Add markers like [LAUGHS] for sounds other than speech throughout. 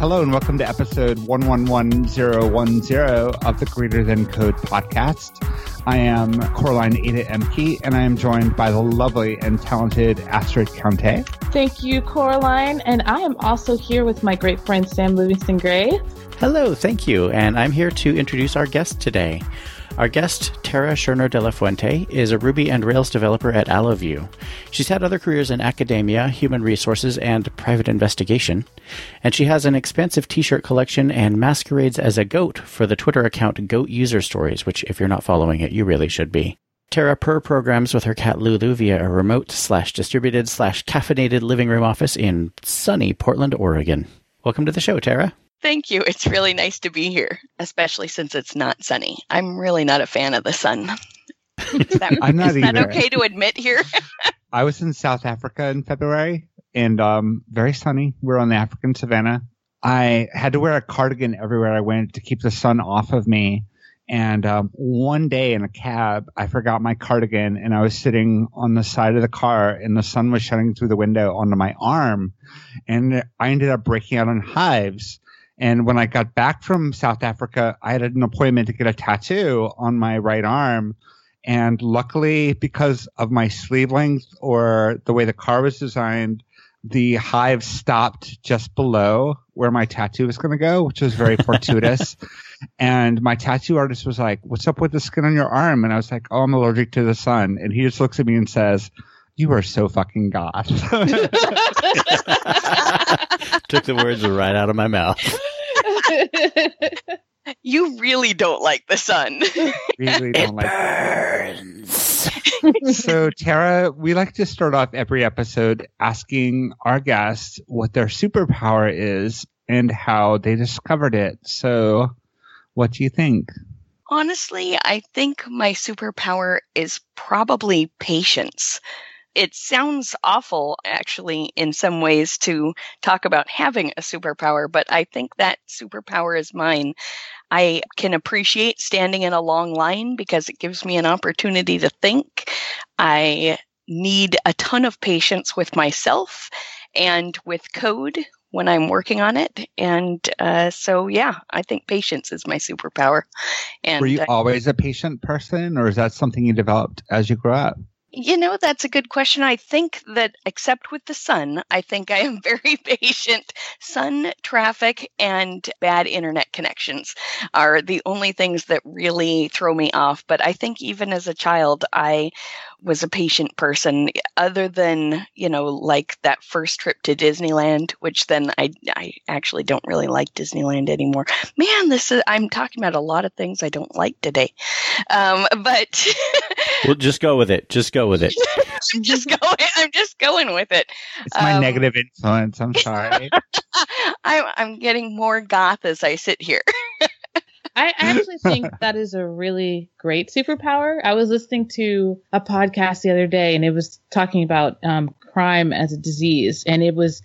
Hello and welcome to episode 111010 of the Greater Than Code podcast. I am Coraline Ada Ehmke and I am joined by the lovely and talented Astrid Countee. Thank you, Coraline. And I am also here with my great friend Sam Livingston Gray. Hello, thank you. And I'm here to introduce our guest today. Our guest, Tara Scherner de la Fuente, is a Ruby and Rails developer at Allovue. She's had other careers in academia, human resources, and private investigation. And she has an expansive t shirt collection and masquerades as a goat for the Twitter account Goat User Stories, which, if you're not following it, you really should be. Tara per programs with her cat Lulu via a remote slash distributed slash caffeinated living room office in sunny Portland, Oregon. Welcome to the show, Tara. Thank you. It's really nice to be here, especially since it's not sunny. I'm really not a fan of the sun. That, I'm not is that [LAUGHS] okay to admit here? [LAUGHS] I was in South Africa in February and um, very sunny. We're on the African savannah. I had to wear a cardigan everywhere I went to keep the sun off of me. And um, one day in a cab, I forgot my cardigan and I was sitting on the side of the car and the sun was shining through the window onto my arm. And I ended up breaking out in hives. And when I got back from South Africa, I had an appointment to get a tattoo on my right arm. And luckily, because of my sleeve length or the way the car was designed, the hive stopped just below where my tattoo was going to go, which was very fortuitous. [LAUGHS] And my tattoo artist was like, What's up with the skin on your arm? And I was like, Oh, I'm allergic to the sun. And he just looks at me and says, You are so fucking goth. [LAUGHS] Took the words right out of my mouth. [LAUGHS] You really don't like the sun. [LAUGHS] really don't like Burns. so Tara, we like to start off every episode asking our guests what their superpower is and how they discovered it. So what do you think? Honestly, I think my superpower is probably patience. It sounds awful, actually, in some ways to talk about having a superpower, but I think that superpower is mine. I can appreciate standing in a long line because it gives me an opportunity to think. I need a ton of patience with myself and with code when I'm working on it. And uh, so, yeah, I think patience is my superpower. And Were you always a patient person or is that something you developed as you grew up? You know, that's a good question. I think that, except with the sun, I think I am [LAUGHS] very patient. Sun, traffic, and bad internet connections are the only things that really throw me off. But I think even as a child, I was a patient person, other than, you know, like that first trip to Disneyland, which then I, I actually don't really like Disneyland anymore. Man, this is, I'm talking about a lot of things I don't like today. Um, but. [LAUGHS] Well, just go with it. Just go with it. [LAUGHS] I'm just going. I'm just going with it. It's my Um, negative influence. I'm [LAUGHS] sorry. I'm I'm getting more goth as I sit here. I [LAUGHS] actually think that is a really great superpower. I was listening to a podcast the other day and it was talking about um, crime as a disease and it was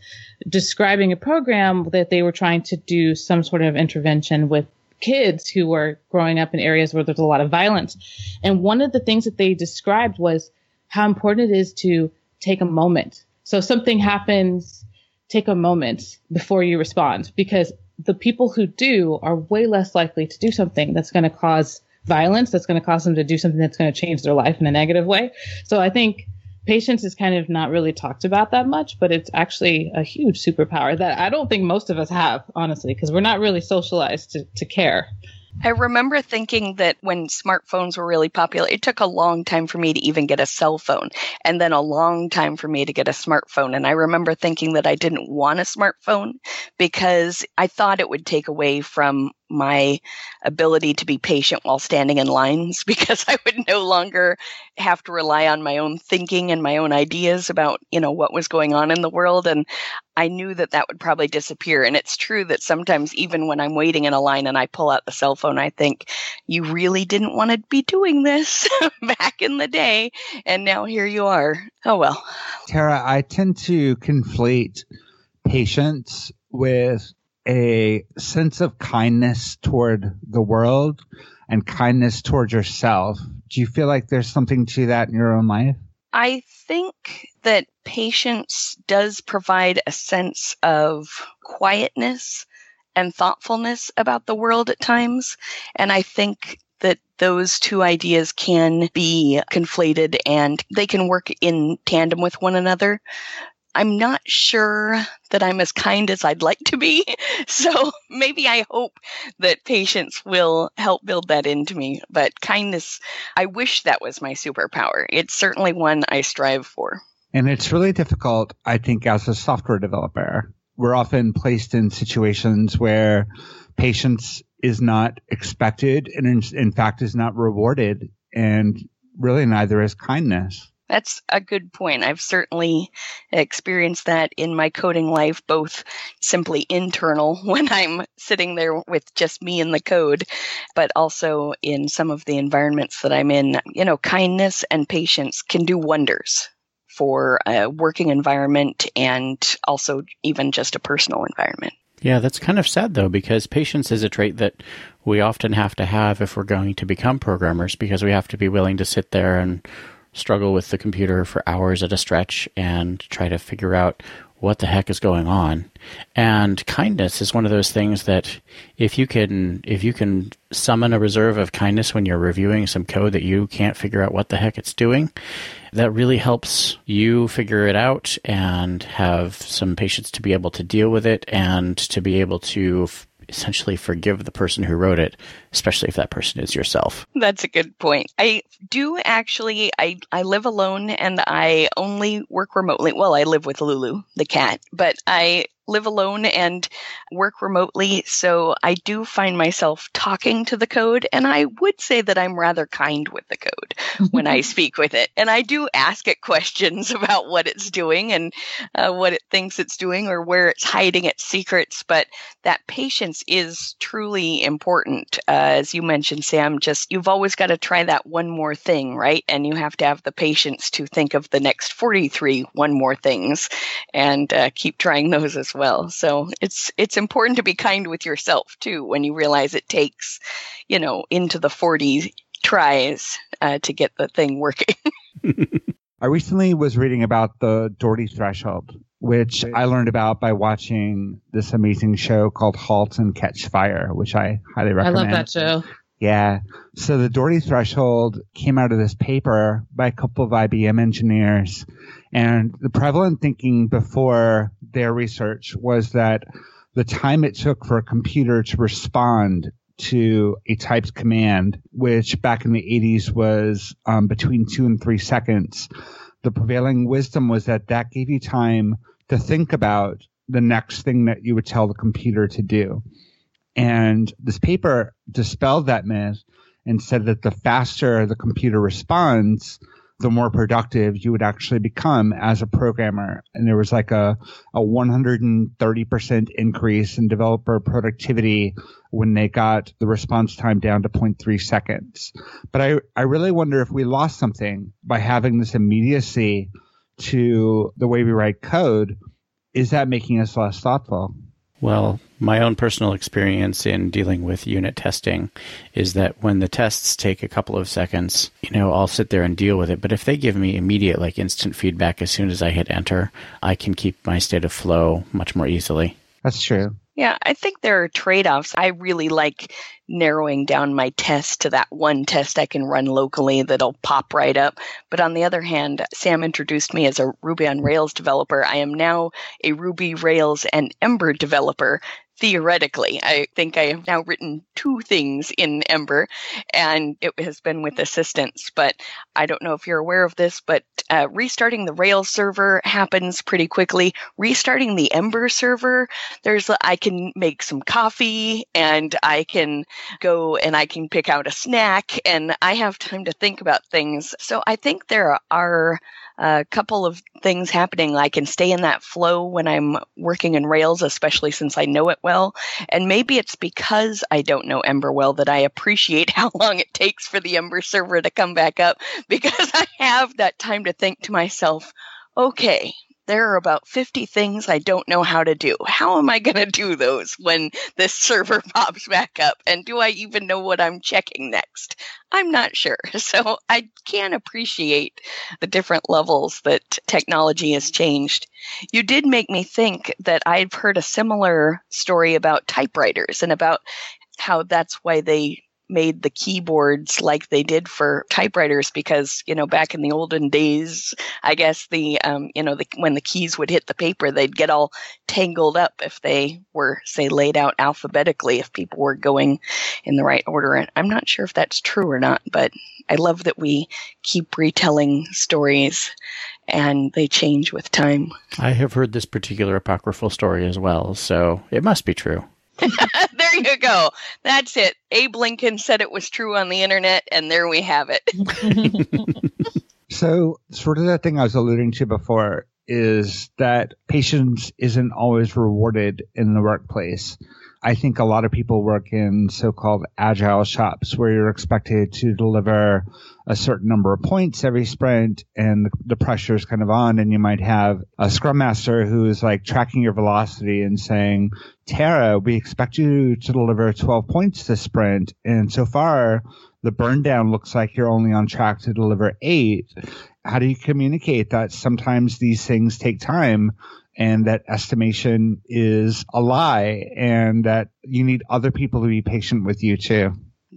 describing a program that they were trying to do some sort of intervention with kids who were growing up in areas where there's a lot of violence. And one of the things that they described was how important it is to take a moment. So something happens, take a moment before you respond because the people who do are way less likely to do something that's going to cause violence, that's going to cause them to do something that's going to change their life in a negative way. So I think patience is kind of not really talked about that much, but it's actually a huge superpower that I don't think most of us have, honestly, because we're not really socialized to, to care. I remember thinking that when smartphones were really popular, it took a long time for me to even get a cell phone, and then a long time for me to get a smartphone. And I remember thinking that I didn't want a smartphone because I thought it would take away from my ability to be patient while standing in lines [LAUGHS] because I would no longer have to rely on my own thinking and my own ideas about, you know, what was going on in the world. And I knew that that would probably disappear. And it's true that sometimes, even when I'm waiting in a line and I pull out the cell phone, I think, you really didn't want to be doing this [LAUGHS] back in the day. And now here you are. Oh, well. Tara, I tend to conflate patience with a sense of kindness toward the world and kindness toward yourself. Do you feel like there's something to that in your own life? I think that patience does provide a sense of quietness and thoughtfulness about the world at times. And I think that those two ideas can be conflated and they can work in tandem with one another. I'm not sure that I'm as kind as I'd like to be. [LAUGHS] So maybe I hope that patience will help build that into me. But kindness, I wish that was my superpower. It's certainly one I strive for. And it's really difficult, I think, as a software developer. We're often placed in situations where patience is not expected and in, in fact is not rewarded. And really neither is kindness. That's a good point. I've certainly experienced that in my coding life, both simply internal [LAUGHS] when I'm sitting there with just me and the code, but also in some of the environments that I'm in. You know, kindness and patience can do wonders for a working environment and also even just a personal environment. Yeah, that's kind of sad though, because patience is a trait that we often have to have if we're going to become programmers, because we have to be willing to sit there and struggle with the computer for hours at a stretch and try to figure out what the heck is going on. And kindness is one of those things that if you can if you can summon a reserve of kindness when you're reviewing some code that you can't figure out what the heck it's doing, that really helps you figure it out and have some patience to be able to deal with it and to be able to essentially forgive the person who wrote it, especially if that person is yourself. That's a good point. I do actually I I live alone and I only work remotely. Well, I live with Lulu, the cat, but I live alone and work remotely, so I do find myself talking to the code, and I would say that I'm rather kind with the code when I [LAUGHS] speak with it. And I do ask it questions [LAUGHS] about what it's doing and uh, what it thinks it's doing or where it's hiding its secrets, but that patience is truly important. Uh, as you mentioned, Sam, just you've always got to try that one more thing, right? And you have to have the patience to think of the next 43 one more things and uh, keep trying those as well. So it's it's important to be kind with yourself too when you realize it takes, you know, into the 40 tries uh, to get the thing working. [LAUGHS] I recently was reading about the Doherty threshold, which I learned about by watching this amazing show called Halt and Catch Fire, which I highly recommend. I love that show. Yeah. So the Doherty threshold came out of this paper by a couple of IBM engineers. And the prevalent thinking before their research was that the time it took for a computer to respond to a typed command, which back in the 80s was um, between two and three seconds, the prevailing wisdom was that that gave you time to think about the next thing that you would tell the computer to do. And this paper dispelled that myth and said that the faster the computer responds, the more productive you would actually become as a programmer. And there was like a, a 130% increase in developer productivity when they got the response time down to 0.3 seconds. But I, I really wonder if we lost something by having this immediacy to the way we write code. Is that making us less thoughtful? Well, my own personal experience in dealing with unit testing is that when the tests take a couple of seconds, you know, I'll sit there and deal with it. But if they give me immediate, like instant feedback as soon as I hit enter, I can keep my state of flow much more easily. That's true. Yeah, I think there are trade offs. I really like narrowing down my test to that one test I can run locally that'll pop right up. But on the other hand, Sam introduced me as a Ruby on Rails developer. I am now a Ruby, Rails, and Ember developer theoretically. I think I have now written two things in Ember, and it has been with assistance. But I don't know if you're aware of this, but uh, restarting the Rails server happens pretty quickly. Restarting the Ember server, there's I can make some coffee, and I can go and I can pick out a snack, and I have time to think about things. So I think there are a couple of things happening. I can stay in that flow when I'm working in Rails, especially since I know it well. And maybe it's because I don't know Ember well that I appreciate [LAUGHS] how long it takes for the Ember server to come back up because I have that time to think to myself, okay, there are about 50 things I don't know how to do. How am I going to do those when this [LAUGHS] server pops back up? And do I even know what I'm checking next? I'm not sure. [LAUGHS] So I can appreciate the different levels that technology has changed. You did make me think that I've heard a similar story about typewriters and about how that's why they made the keyboards like they did for typewriters because you know back in the olden days i guess the um, you know the, when the keys would hit the paper they'd get all tangled up if they were say laid out alphabetically if people were going in the right order. And i'm not sure if that's true or not but i love that we keep retelling stories and they change with time. I have heard this particular apocryphal story as well so it must be true [LAUGHS] there you go. That's it. Abe Lincoln said it was true on the internet, and there we have it. [LAUGHS] so, sort of that thing I was alluding to before is that patience isn't always rewarded in the workplace. I think a lot of people work in so-called agile shops where you're expected to deliver a certain number of points every sprint and the, pressure is kind of on and you might have a scrum master who is like tracking your velocity and saying, Tara, we expect you to deliver 12 points this sprint. And so far the burn down looks like you're only on track to deliver eight. How do you communicate that sometimes these things take time and that estimation is a lie and that you need other people to be patient with you too.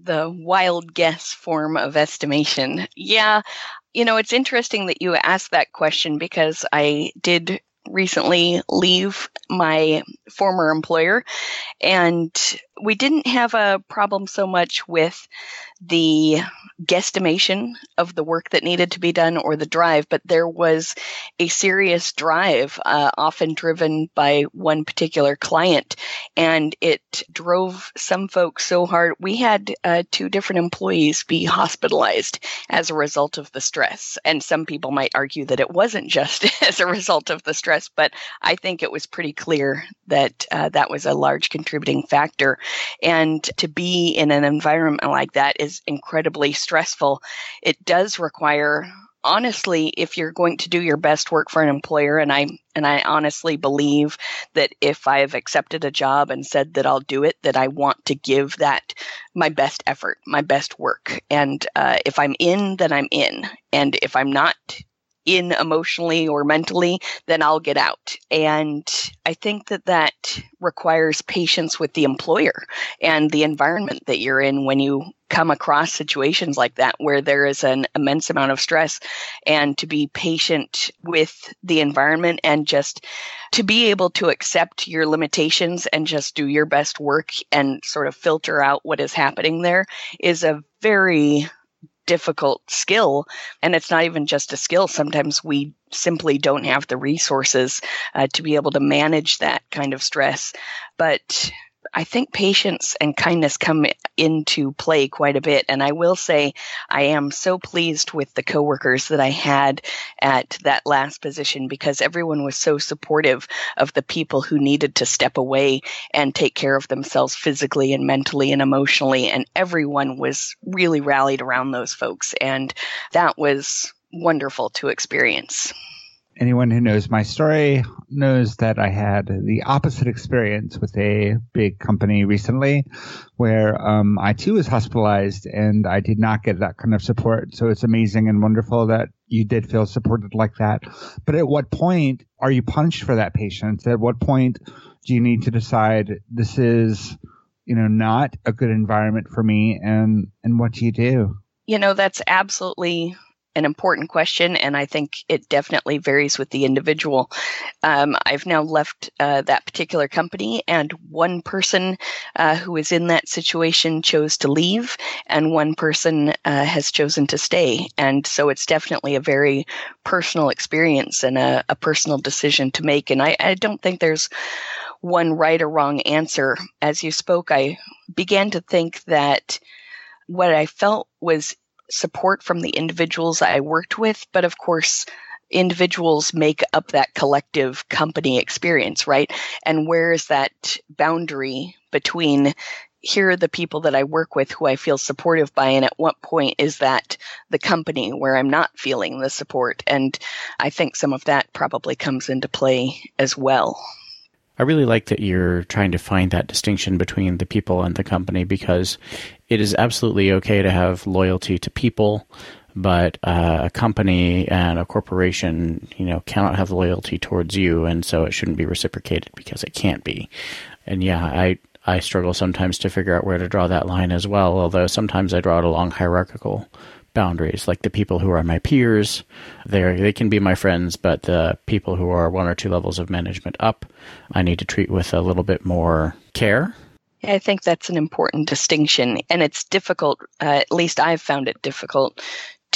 The wild guess form of estimation. Yeah. You know, it's interesting that you asked that question because I did recently leave my former employer and we didn't have a problem so much with the guesstimation of the work that needed to be done or the drive, but there was a serious drive, uh, often driven by one particular client, and it drove some folks so hard. We had uh, two different employees be hospitalized as a result of the stress, and some people might argue that it wasn't just [LAUGHS] as a result of the stress, but I think it was pretty clear that uh, that was a large contributing factor. And to be in an environment like that is incredibly stressful. It does require honestly if you're going to do your best work for an employer and i and i honestly believe that if i've accepted a job and said that i'll do it that i want to give that my best effort my best work and uh, if i'm in then i'm in and if i'm not in emotionally or mentally, then I'll get out. And I think that that requires patience with the employer and the environment that you're in when you come across situations like that where there is an immense amount of stress and to be patient with the environment and just to be able to accept your limitations and just do your best work and sort of filter out what is happening there is a very difficult skill. And it's not even just a skill. Sometimes we simply don't have the resources uh, to be able to manage that kind of stress. But I think patience and kindness come into play quite a bit. And I will say I am so pleased with the coworkers that I had at that last position because everyone was so supportive of the people who needed to step away and take care of themselves physically and mentally and emotionally. And everyone was really rallied around those folks. And that was wonderful to experience anyone who knows my story knows that I had the opposite experience with a big company recently where um, I too was hospitalized and I did not get that kind of support. So it's amazing and wonderful that you did feel supported like that. But at what point are you punished for that patient? At what point do you need to decide this is, you know, not a good environment for me and, and what do you do? You know, that's absolutely an important question, and I think it definitely varies with the individual. Um, I've now left uh, that particular company, and one person uh, who is in that situation chose to leave, and one person uh, has chosen to stay. And so it's definitely a very personal experience and a, a personal decision to make. And I, I don't think there's one right or wrong answer. As you spoke, I began to think that what I felt was support from the individuals I worked with, but of course, individuals make up that collective company experience, right? And where is that boundary between here are the people that I work with who I feel supportive by, and at what point is that the company where I'm not feeling the support? And I think some of that probably comes into play as well. I really like that you're trying to find that distinction between the people and the company because it is absolutely okay to have loyalty to people, but uh, a company and a corporation, you know, cannot have loyalty towards you, and so it shouldn't be reciprocated because it can't be. And yeah, I I struggle sometimes to figure out where to draw that line as well. Although sometimes I draw it along hierarchical boundaries. Like the people who are my peers, they they can be my friends, but the people who are one or two levels of management up, I need to treat with a little bit more care. I think that's an important distinction, and it's difficult. Uh, at least I've found it difficult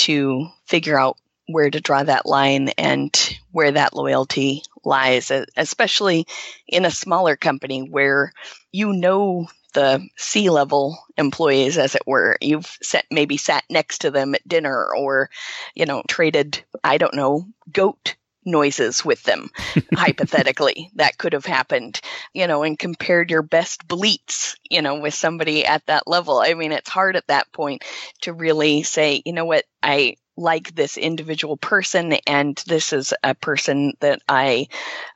to figure out where to draw that line and where that loyalty lies, especially in a smaller company where you know the C level employees, as it were. You've sat, maybe sat next to them at dinner or, you know, traded, I don't know, goat noises with them, [LAUGHS] hypothetically. That could have happened, you know, and compared your best bleats, you know, with somebody at that level. I mean, it's hard at that point to really say, you know what, I, like this individual person, and this is a person that I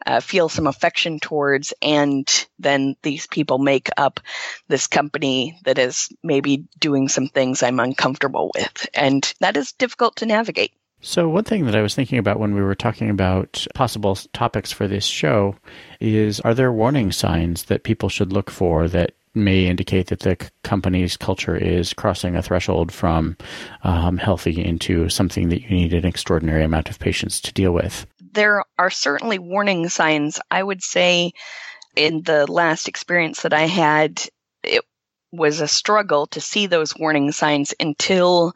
uh, feel some affection towards, and then these people make up this company that is maybe doing some things I'm uncomfortable with. And that is difficult to navigate. So, one thing that I was thinking about when we were talking about possible topics for this show is are there warning signs that people should look for that may indicate that the company's culture is crossing a threshold from um, healthy into something that you need an extraordinary amount of patience to deal with. There are certainly warning signs. I would say in the last experience that I had, it was a struggle to see those warning signs until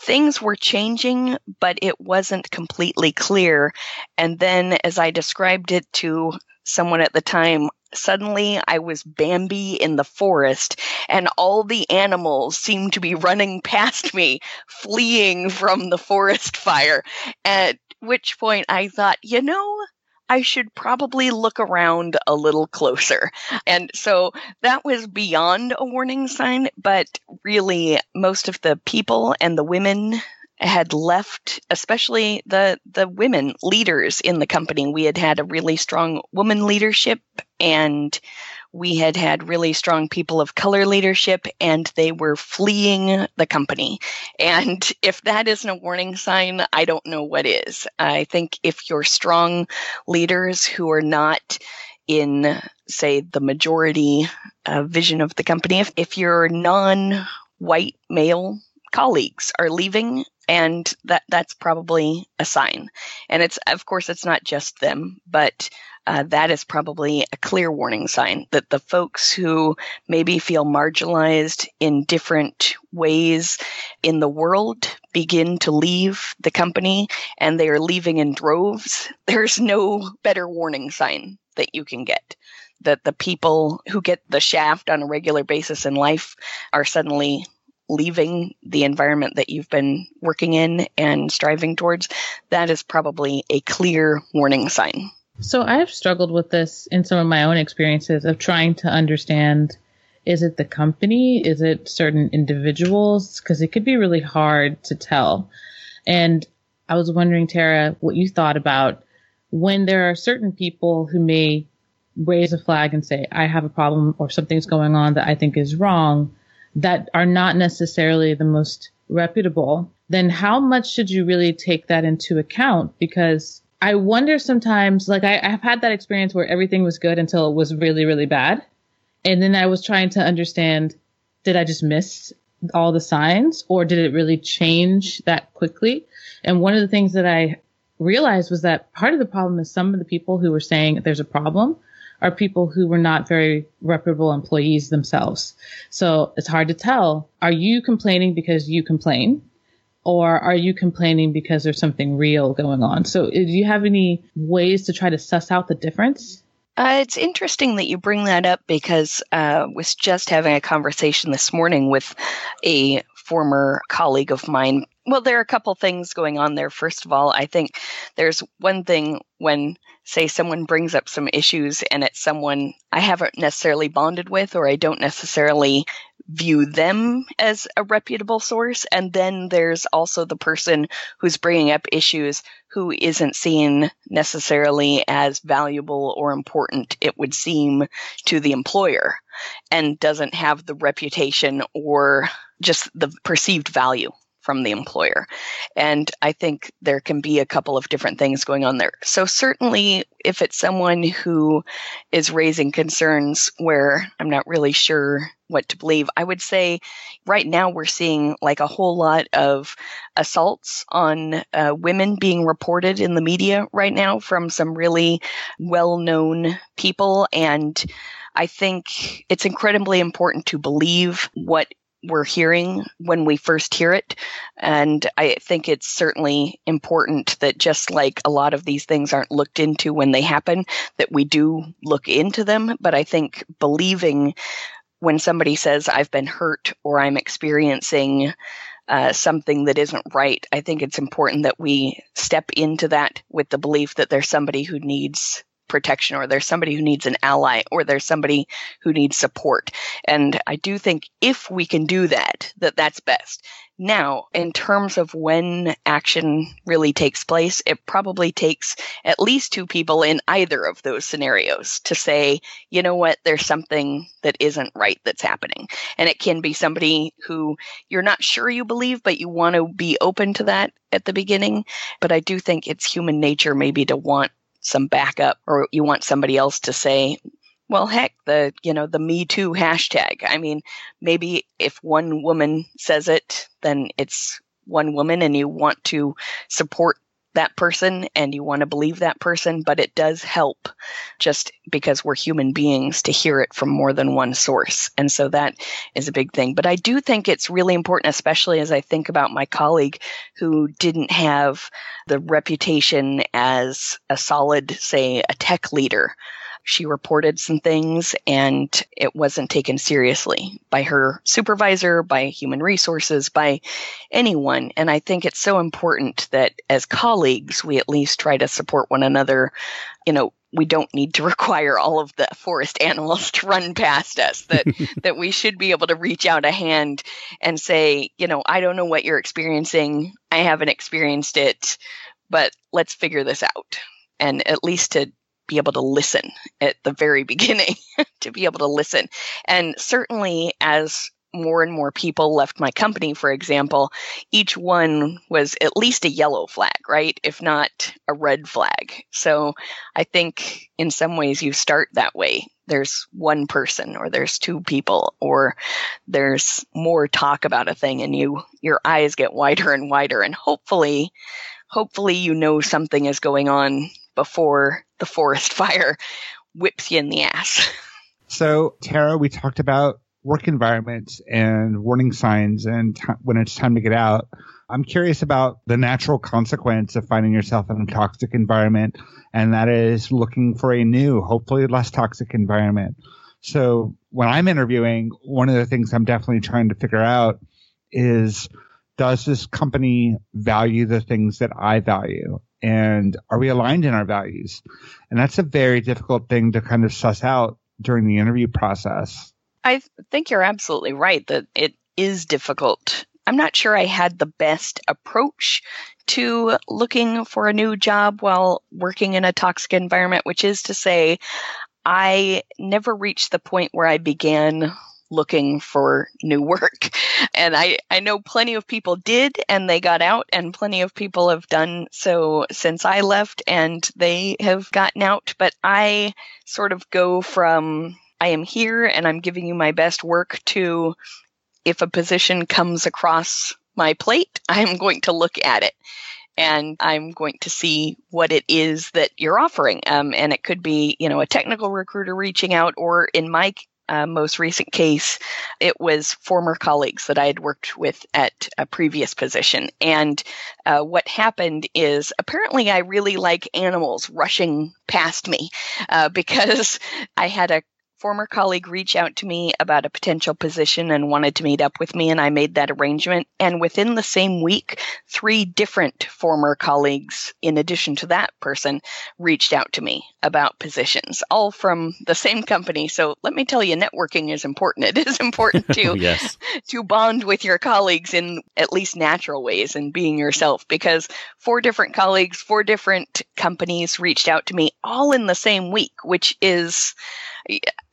things were changing, but it wasn't completely clear. And then as I described it to someone at the time, suddenly I was Bambi in the forest, and all the animals seemed to be running [LAUGHS] past me, fleeing from the forest [LAUGHS] fire. At which point I thought, you know, I should probably look around a little closer. And so that was beyond a warning sign, but really most of the people and the women had left, especially the the women leaders in the company. We had had a really strong woman leadership, and we had had really strong people of color leadership, and they were fleeing the company. And [LAUGHS] if that isn't a warning sign, I don't know what is. I think if you're strong leaders who are not in, say, the majority uh, vision of the company, if, if you're non white male colleagues are leaving and that that's probably a sign. And it's of course it's not just them but uh, that is probably a clear warning sign that the folks who maybe feel marginalized in different ways in the world begin to leave the company and they are leaving in droves [LAUGHS] there's no better warning sign that you can get. That the people who get the shaft on a regular basis in life are suddenly leaving the environment that you've been working in and striving towards, that is probably a clear warning sign. So I have struggled with this in some of my own experiences of trying to understand is it the company? Is it certain individuals? Because it could be really hard to tell. And I was wondering, Tara, what you thought about when there are certain people who may raise a flag and say, I have a problem or something's going on that I think is wrong that are not necessarily the most reputable, then how much should you really take that into account? Because I wonder sometimes, like I, have had that experience where everything was good until it was really, really bad. And then I was trying to understand, did I just miss all the signs or did it really change that quickly? And one of the things that I realized was that part of the problem is some of the people who were saying there's a problem are people who were not very reputable employees themselves. So it's hard to tell. Are you complaining because you complain? Or are you complaining because there's something real going on? So do you have any ways to try to suss out the difference? Uh, it's interesting that you bring that up because I uh, was just having a conversation this morning with a former colleague of mine Well, there are a couple things going on there. First of all, I think there's one thing when, say, someone brings up some issues and it's someone I haven't necessarily bonded with or I don't necessarily view them as a reputable source. And then there's also the person who's bringing up issues who isn't seen necessarily as valuable or important, it would seem, to the employer and doesn't have the reputation or just the perceived value from the employer. And I think there can be a couple of different things going on there. So, certainly, if it's someone who is raising concerns where I'm not really sure what to believe, I would say right now we're seeing like a whole lot of assaults on uh, women being reported in the media right now from some really well known people. And I think it's incredibly important to believe what we're hearing when we first hear it. And I think it's certainly important that just like a lot of these things aren't looked into when they happen, that we do look into them. But I think believing when somebody says, I've been hurt or I'm experiencing uh, something that isn't right, I think it's important that we step into that with the belief that there's somebody who needs protection or there's somebody who needs an ally or there's somebody who needs support. And I do think if we can do that, that that's best. Now, in terms of when action really takes place, it probably takes at least two people in either of those scenarios to say, you know what, there's something that isn't right that's happening. And it can be somebody who you're not sure you believe, but you want to be open to that at the beginning. But I do think it's human nature maybe to want some backup or you want somebody else to say, well, heck, the, you know, the Me Too hashtag. I mean, maybe if one woman says it, then it's one woman and you want to support that person and you want to believe that person, but it does help just because we're human beings to hear it from more than one source. And so that is a big thing. But I do think it's really important, especially as I think about my colleague who didn't have the reputation as a solid, say, a tech leader she reported some things and it wasn't taken seriously by her supervisor, by human resources, by anyone. And I think it's so important that as colleagues, we at least try to support one another. You know, we don't need to [LAUGHS] require all of the forest animals to run past us that [LAUGHS] that we should be able to reach out a hand and say you know i don't know what you're experiencing i haven't experienced it but let's figure this out and at least to be able to listen at the very [LAUGHS] beginning, to be able to listen. And certainly as more and more people left my company, for example, each one was at least a yellow flag, right? If not a red flag. So I think in some ways you start that way. There's one person or there's two people or there's more talk about a thing and you, your eyes get wider and wider and hopefully, hopefully you know something is going on before the forest [LAUGHS] fire whips you in the ass. So, Tara, we talked about work environments and warning signs and t- when it's time to get out. I'm curious about the natural consequence of finding yourself in a toxic environment, and that is looking for a new, hopefully less toxic environment. So, when I'm interviewing, one of the things I'm definitely trying to figure out is does this company value the things that I value? And are we aligned in our values? And that's a very difficult thing to kind of suss out during the interview process. I think you're absolutely right that it is difficult. I'm not sure I had the best approach to looking for a new job while working in a toxic environment, which is to say, I never reached the point where I began looking for new work. [LAUGHS] And I, I know plenty of people did and they got out and plenty of people have done so since I left and they have gotten out. But I sort of go from I am here and I'm giving you my best work to if a position comes across my plate, [LAUGHS] I'm going to look at it and I'm going to see what it is that you're offering. Um, and it could be, you know, a technical recruiter reaching out, or in my uh, most recent case, it was former colleagues that I had worked with at a previous position. And uh, what happened is apparently I really like animals rushing past me uh, because [LAUGHS] I had a former colleague reach out to me about a potential position and wanted to meet up with me, and I made that arrangement. And within the same week, three different former colleagues, in addition to that person, reached out to me about positions, all from the same company. So let me tell you, networking is important. It is important [LAUGHS] to oh, yes. to bond with your colleagues in at least natural ways and being yourself because four different colleagues, four different companies reached out to me all in the same week, which is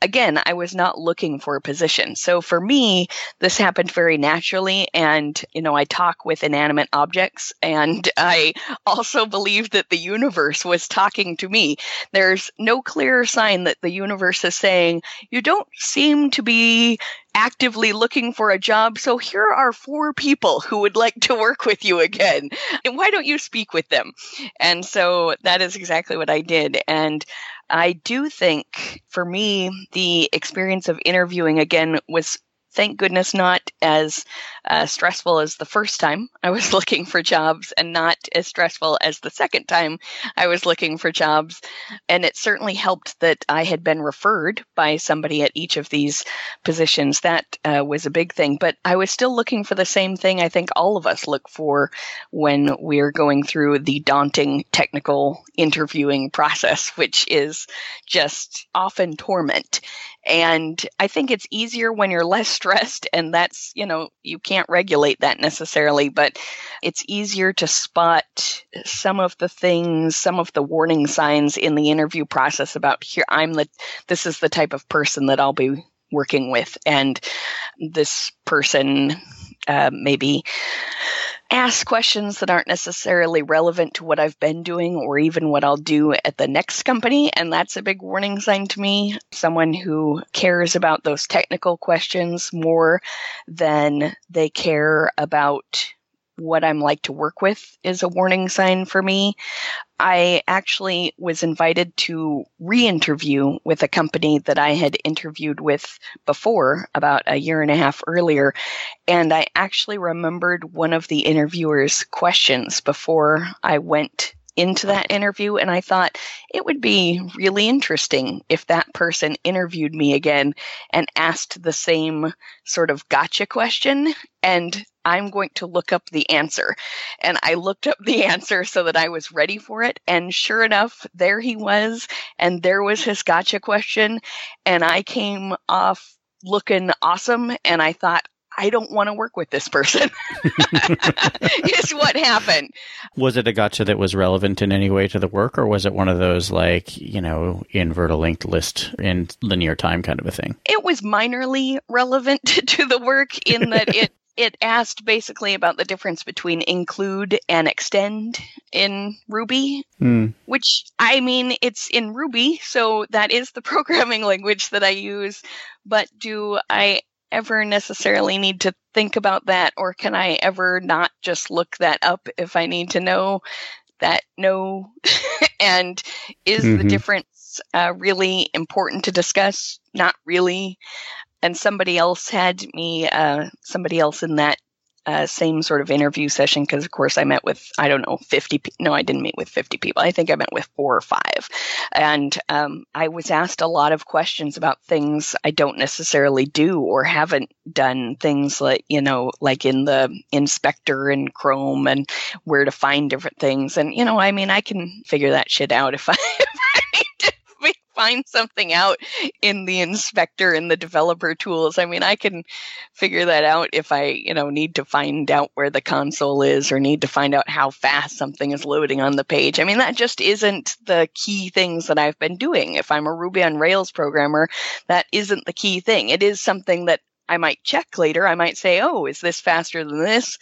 again, I was not looking for a position. So for me, this happened very naturally. And, you know, I talk with inanimate objects and [LAUGHS] I also believe that the universe was talking to me. There's no clearer sign that the universe is saying, you don't seem to be actively looking for a job. So here are four people who would like to work with you again. And why don't you speak with them? And so that is exactly what I did. And I do think for me, the experience of interviewing again was thank goodness not as uh, stressful as the first time I was [LAUGHS] looking for jobs and not as stressful as the second time I was looking for jobs. And it certainly helped that I had been referred by somebody at each of these positions. That uh, was a big thing. But I was still looking for the same thing I think all of us look for when we're going through the daunting technical interviewing process, which is just often torment. And I think it's easier when you're [LAUGHS] less stressed, and that's, you know, you can't regulate that necessarily, but it's easier to spot some of the things, some of the warning signs in the interview process about here, I'm the, this is the type of person that I'll be working with, and this person uh, maybe ask questions that aren't necessarily relevant to what I've been doing or even what I'll do at the next company. And that's a big warning sign to me. Someone who cares about those technical questions more than they care about what I'm like to work with is a warning sign for me. I actually was invited to re interview with a company that I had interviewed with before about a year and a half earlier. And I actually remembered one of the interviewer's questions before I went into that interview and I thought it would be really interesting if that person interviewed me again and asked the same sort of gotcha question and I'm going to look up the answer. And I looked up the answer so that I was ready for it. And sure enough, there he was. And there was his gotcha question. And I came off looking awesome. And I thought, I don't want to work with this person. [LAUGHS] is what happened. Was it a gotcha that was relevant in any way to the work, or was it one of those like you know invert a linked list in linear time kind of a thing? It was minorly relevant [LAUGHS] to the work in that it it asked basically about the difference between include and extend in Ruby, mm. which I mean, it's in Ruby, so that is the [LAUGHS] programming language that I use. But do I ever necessarily need to think about that, or can I ever not just look that up if I need to know that no? [LAUGHS] and is mm-hmm. the difference uh, really important to discuss? Not really and somebody else had me, uh, somebody else in that uh, same sort of interview session because of course i met with i don't know 50 pe- no i didn't meet with 50 people. I think i met with four or five. And um, i was asked a lot of questions about things i don't necessarily do or haven't done. Things like you know like in the inspector in chrome and where to find different things. And you know i mean i can figure that shit out if i, [LAUGHS] if I need to find something out in the inspector and the developer tools. I mean, I can figure that out if I, you know, need to find out where the console is or need to find out how fast something is loading on the page. I mean, that just isn't the key things that I've been doing. If I'm a Ruby on Rails programmer, that isn't the key thing. It is something that I might check later. I might say, oh, is this faster than this?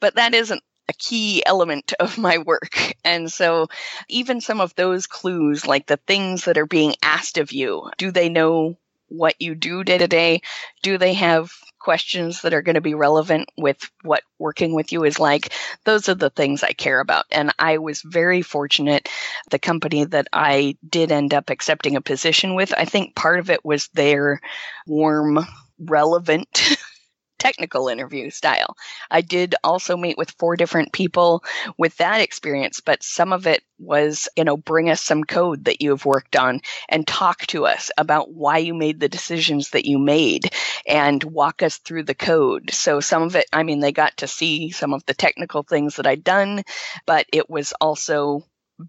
But that isn't a key element [LAUGHS] of my work. And so even some of those clues, like the things that are being asked of you, do they know what you do day to day? Do they have questions that are going to be relevant with what working with you is like? Those are the things I care about. And I was very fortunate. The company that I did end up accepting a position with, I think part of it was their warm, relevant [LAUGHS] technical interview style. I did also meet with four different people with that experience, but some of it was, you know, bring us some code that you have worked on and talk to us about why you made the decisions that you made and walk us through the code. So some of it, I mean, they got to see some of the technical things that I'd done, but it was also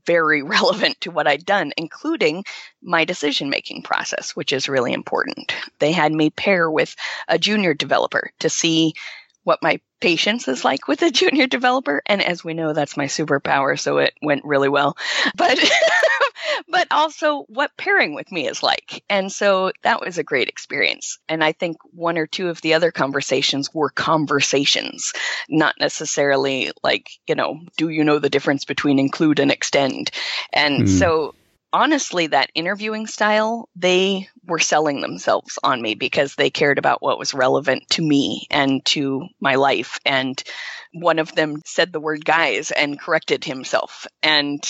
very [LAUGHS] relevant to what I'd done, including my decision making process, which is really important. They had me pair with a junior developer to see what my patience is like with a [LAUGHS] junior developer. And as we know, that's my superpower. So it went really well. But, [LAUGHS] but also what pairing with me is like. And so that was a great experience. And I think one or two of the other conversations were conversations, not necessarily like, you know, do you know the difference between include and extend? And mm. so honestly, that interviewing style, they were selling themselves on me because they cared about what was relevant to me and to my life. And one of them said the word guys and corrected himself and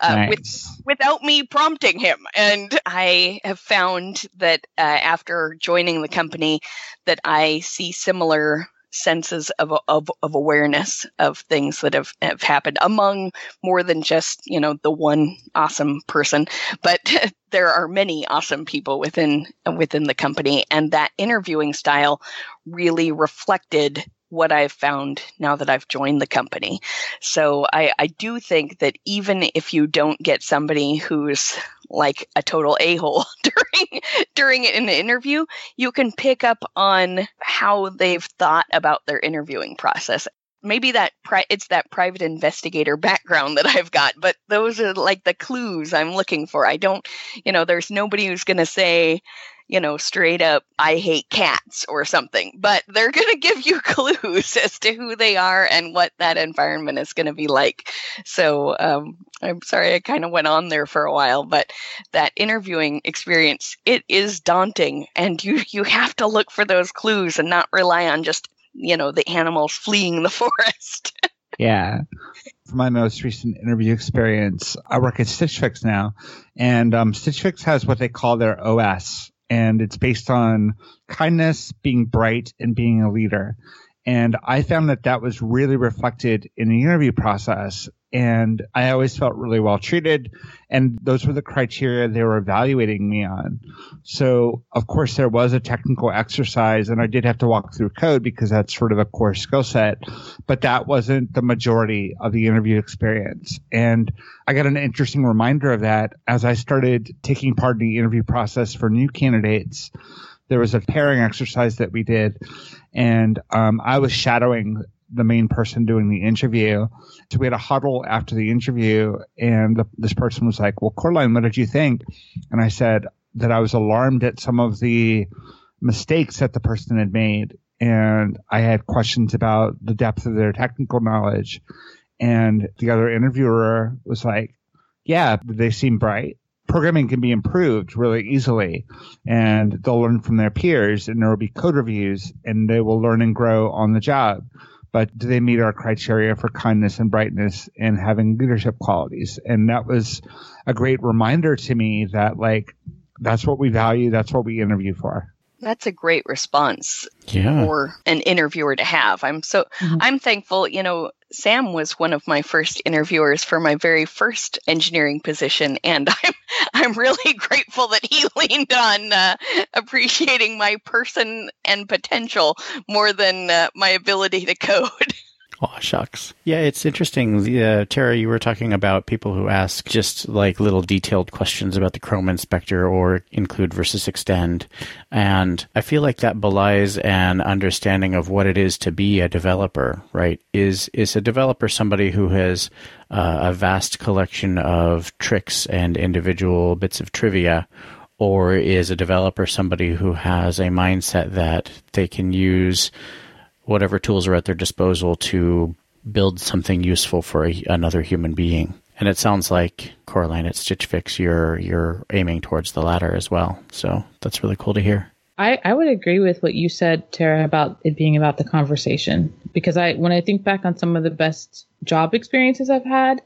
uh, nice. with, without me prompting him. And I have found that uh, after joining the company that I see similar senses of, of, of awareness of things that have, have happened among more than just, you know, the one awesome person, but [LAUGHS] there are many awesome people within, within the company. And that interviewing style really reflected what I've found now that I've joined the company. So I, I do think that even if you don't get somebody who's like a total a-hole [LAUGHS] during during an interview, you can pick up on how they've thought about their interviewing process maybe that pri- it's that private investigator [LAUGHS] background that I've got, but those are like the clues I'm looking for. I don't, you know, there's nobody who's going to say, you know, straight up, I hate cats or something, but they're going [LAUGHS] to give you [LAUGHS] clues as to who they are and what that environment is going to be like. So, um, I'm sorry I kind of went on there for a while, but that interviewing experience, it is daunting and you, you have to look for those clues and not rely on just, you know, the animals fleeing the [LAUGHS] forest. yeah. For my most recent interview experience, I work at Stitch Fix now, and um, Stitch Fix has what they call their OS, and it's based on kindness, being bright, and being a leader. And I found that that was really reflected in the interview process. And I always felt really well treated. And those were the criteria they were evaluating me on. So, of course, there was a technical exercise and I did have to walk through code because that's sort of a core skill set, but that wasn't the majority of the interview experience. And I got an interesting reminder of that as I started taking part in the interview process for new candidates there was a pairing exercise that we did, and um, I was shadowing the main person doing the interview. So we had a huddle after the interview, and the, this person was like, "Well, Coraline, what did you think?" And I said that I was alarmed at some of the mistakes that the person had made, and I had questions about the depth of their technical knowledge. And the other interviewer was like, "Yeah, they seem bright." programming can be improved really easily and they'll learn from their peers and there will be code reviews and they will learn and grow on the job. But do they meet our criteria for kindness and brightness and having leadership qualities? And that was a great reminder to me that like, that's what we value. That's what we interview for. That's a great response yeah. for an interviewer to have. I'm so mm-hmm. I'm thankful, you know, Sam was one of my first interviewers for my very first engineering position, and [LAUGHS] I'm I'm really grateful that he [LAUGHS] leaned on uh, appreciating my person and potential more than uh, my ability to code. [LAUGHS] Oh, shucks. Yeah, it's interesting. Uh, Tara, you were talking about people who ask just like little detailed questions about the Chrome inspector or include versus extend. And I feel like that belies an understanding of what it is to be a developer, right? Is, is a developer somebody who has uh, a vast collection of tricks and individual bits of trivia? Or is a developer somebody who has a mindset that they can use whatever tools are at their disposal to build something useful for a, another human being. And it sounds like Coraline at Stitch Fix, you're you're aiming towards the latter as well. So that's really cool to hear. I, I would agree with what you said, Tara, about it being about the conversation. Because I when I think back on some of the best job experiences I've had,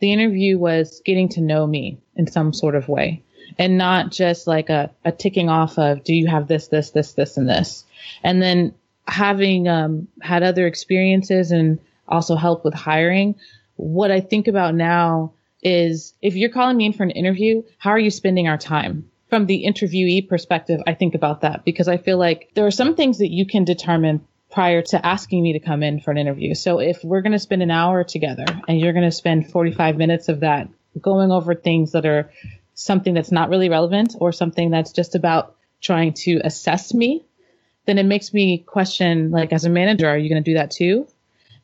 the interview was getting to know me in some sort of way. And not just like a, a ticking off of do you have this, this, this, this, and this. And then having um, had other experiences and also help with hiring, what I think about now is if you're calling me in for an interview, how are you spending our time? From the interviewee perspective, I think about that because I feel like there are some things that you can determine prior to asking me to come in for an interview. So if we're going to spend an hour together and you're going to spend 45 minutes of that going over things that are something that's not really relevant or something that's just about trying to assess me, then it makes me question, like, as a manager, are you going to do that too?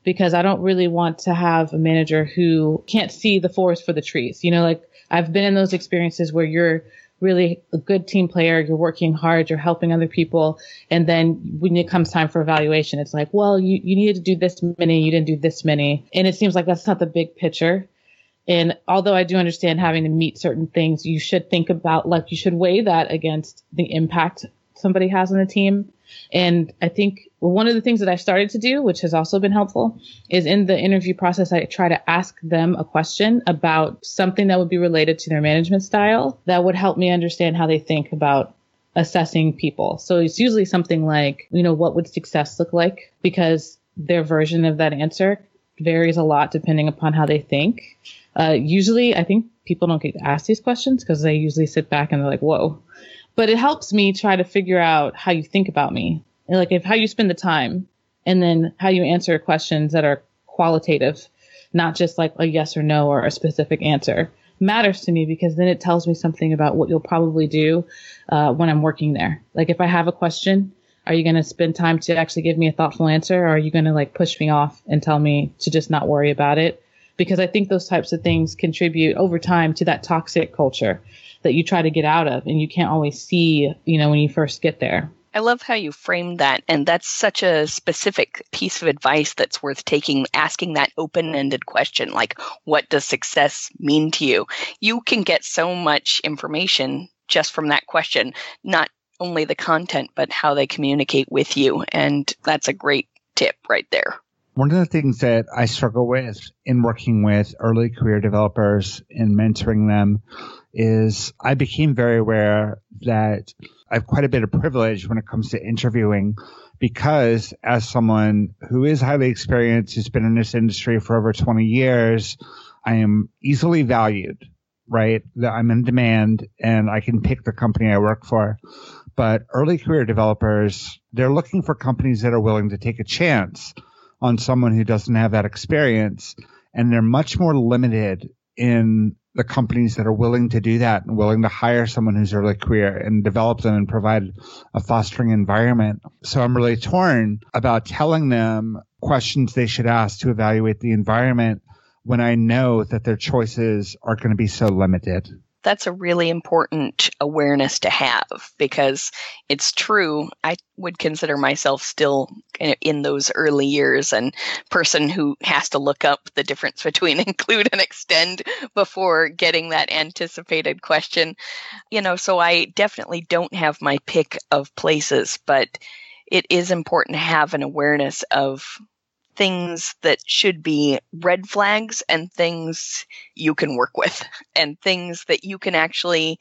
Because I don't really want to have a manager who can't see the forest for the trees. You know, like I've been in those experiences where you're really a good team player, you're working hard, you're helping other people. And then when it comes time for evaluation, it's like, well, you, you needed to do this many, you didn't do this many. And it seems like that's not the big picture. And although I do understand having to meet certain things, you should think about, like, you should weigh that against the impact somebody has on the team. And I think one of the things that I started to do, which has also been helpful, is in the interview process, I try to ask them a question about something that would be related to their management style that would help me understand how they think about assessing people. So it's usually something like, you know, what would success look like? Because their version of that answer varies a lot depending upon how they think. Uh, usually, I think people don't get asked these questions because they usually sit back and they're like, whoa. But it helps me try to figure out how you think about me, like if how you spend the time, and then how you answer questions that are qualitative, not just like a yes or no or a specific answer matters to me because then it tells me something about what you'll probably do uh, when I'm working there. Like if I have a question, are you going to spend time to actually give me a thoughtful answer or are you going to like push me off and tell me to just not worry about it? because I think those types of things contribute over time to that toxic culture that you try to get out of and you can't always see, you know, when you first get there. I love how you framed that. And that's such a specific piece of advice that's worth taking, asking that open ended question like, what does success mean to you? You can get so much information just from that question, not only the content, but how they communicate with you. And that's a great tip right there. One of the things that I struggle with in working with early career developers and mentoring them is I became very aware that I have quite a bit of privilege when it comes to interviewing because as someone who is highly experienced, who's been in this industry for over 20 years, I am easily valued, right? That I'm in demand and I can pick the company I work for. But early career developers, they're looking for companies that are willing to take a chance on someone who doesn't have that experience. And they're much more limited in the companies that are willing to do that and willing to hire someone who's early career and develop them and provide a fostering environment. So I'm really torn about telling them questions they should ask to evaluate the environment when I know that their choices are going to be so limited that's a really important awareness to have because it's true. I would consider myself still in those early years and person who has to look up the difference [LAUGHS] between include and extend before getting that anticipated question. You know, so I definitely don't have my pick of places, but it is important to have an awareness of things that should be red flags and things you can work with [LAUGHS] and things that you can actually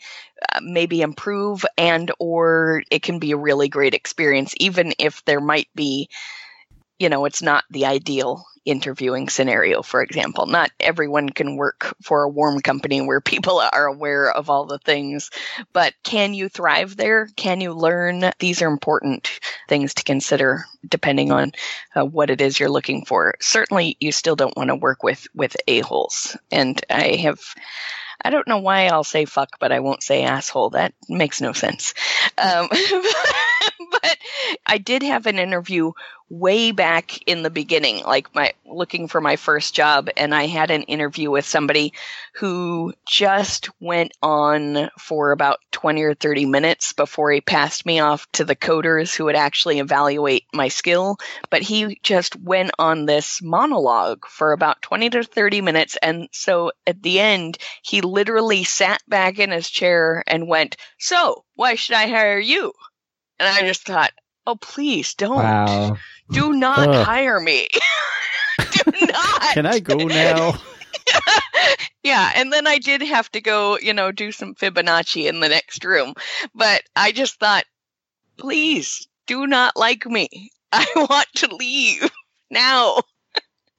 uh, maybe improve and or it can be a really great experience even if there might be you know it's not the ideal interviewing scenario, for example. Not everyone can work for a warm company where people are aware of all the things, but can you thrive there? Can you learn? These are important things to consider depending on uh, what it is you're looking for. Certainly, you still don't want to work with with a-holes. And I have I don't know why I'll say fuck, but I won't say asshole. That makes no sense. Um, [LAUGHS] [LAUGHS] but I did have an interview way back in the beginning, like my looking for my first job, and I had an interview with somebody who just went on for about 20 or 30 minutes before he passed me off to the coders who would actually evaluate my skill. But he just went on this monologue for about 20 to 30 minutes. And so at the end, he literally sat back in his chair and went, So, why should I hire you? And I just thought, oh, please don't. Wow. Do not Ugh. hire me. [LAUGHS] Do not. Can I go [LAUGHS] now? yeah, and then I did have to go, you know, do some Fibonacci in the next room. But I just thought, please do not like me. I [LAUGHS] want to leave now.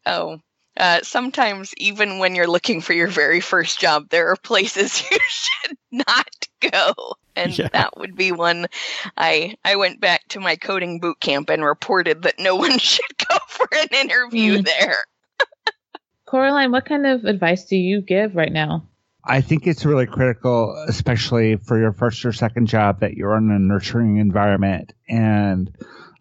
oh, uh, sometimes even when you're looking for your very first job, there are places [LAUGHS] you should not go, and yeah. that would be one. I I went back to my coding boot camp and reported that no [LAUGHS] one should go for an interview mm. there. Coraline, what kind of advice do you give right now? I think it's really critical, especially for your first or second job, that you're in a nurturing environment. And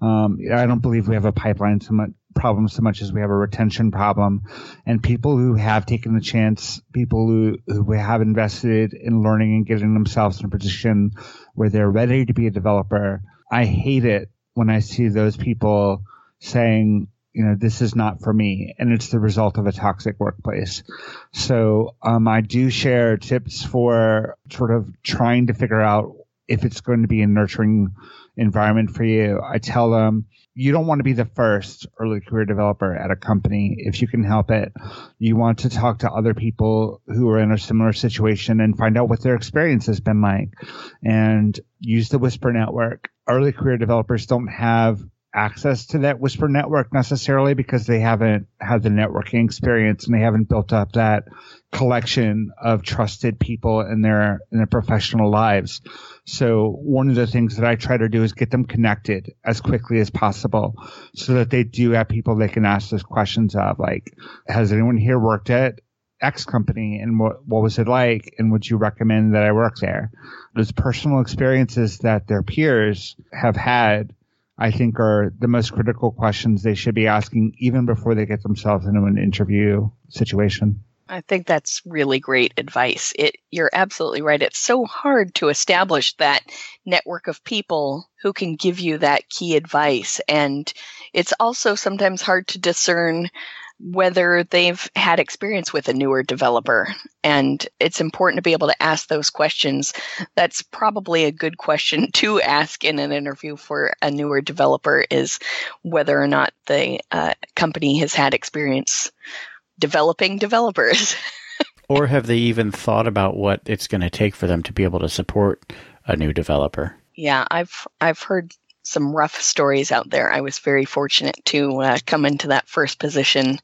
um, I don't believe we have a pipeline so much problem so much as we have a retention problem. And people who have taken the chance, people who, who have invested in learning and getting themselves in a position where they're ready to be a developer, I hate it when I see those people saying, you know, this is not for me. And it's the result of a toxic workplace. So, um, I do share tips for sort of trying to figure out if it's going to be a nurturing environment for you. I tell them, you don't want to be the first early career developer at a company if you can help it. You want to talk to other people who are in a similar situation and find out what their experience has been like and use the Whisper network. Early career developers don't have access to that Whisper network necessarily because they haven't had the networking experience and they haven't built up that collection of trusted people in their in their professional lives. So one of the things that I try to do is get them connected as quickly as possible so that they do have people they can ask those questions of like, has anyone here worked at X company and what, what was it like? And would you recommend that I work there? Those personal experiences that their peers have had I think are the most critical questions they should be asking even before they get themselves into an interview situation. I think that's really great advice. It you're absolutely right. It's so hard to establish that network of people who can give you that key advice and it's also sometimes hard to discern whether they've had experience with a newer developer. And it's important to be able to ask those questions. That's probably a good question [LAUGHS] to ask in an interview for a newer developer is whether or not the uh, company has had experience developing developers. [LAUGHS] or have they even thought about what it's going to take for them to be able to support a new developer? Yeah, I've I've heard some rough stories out there. I was very fortunate to uh, come into that first position.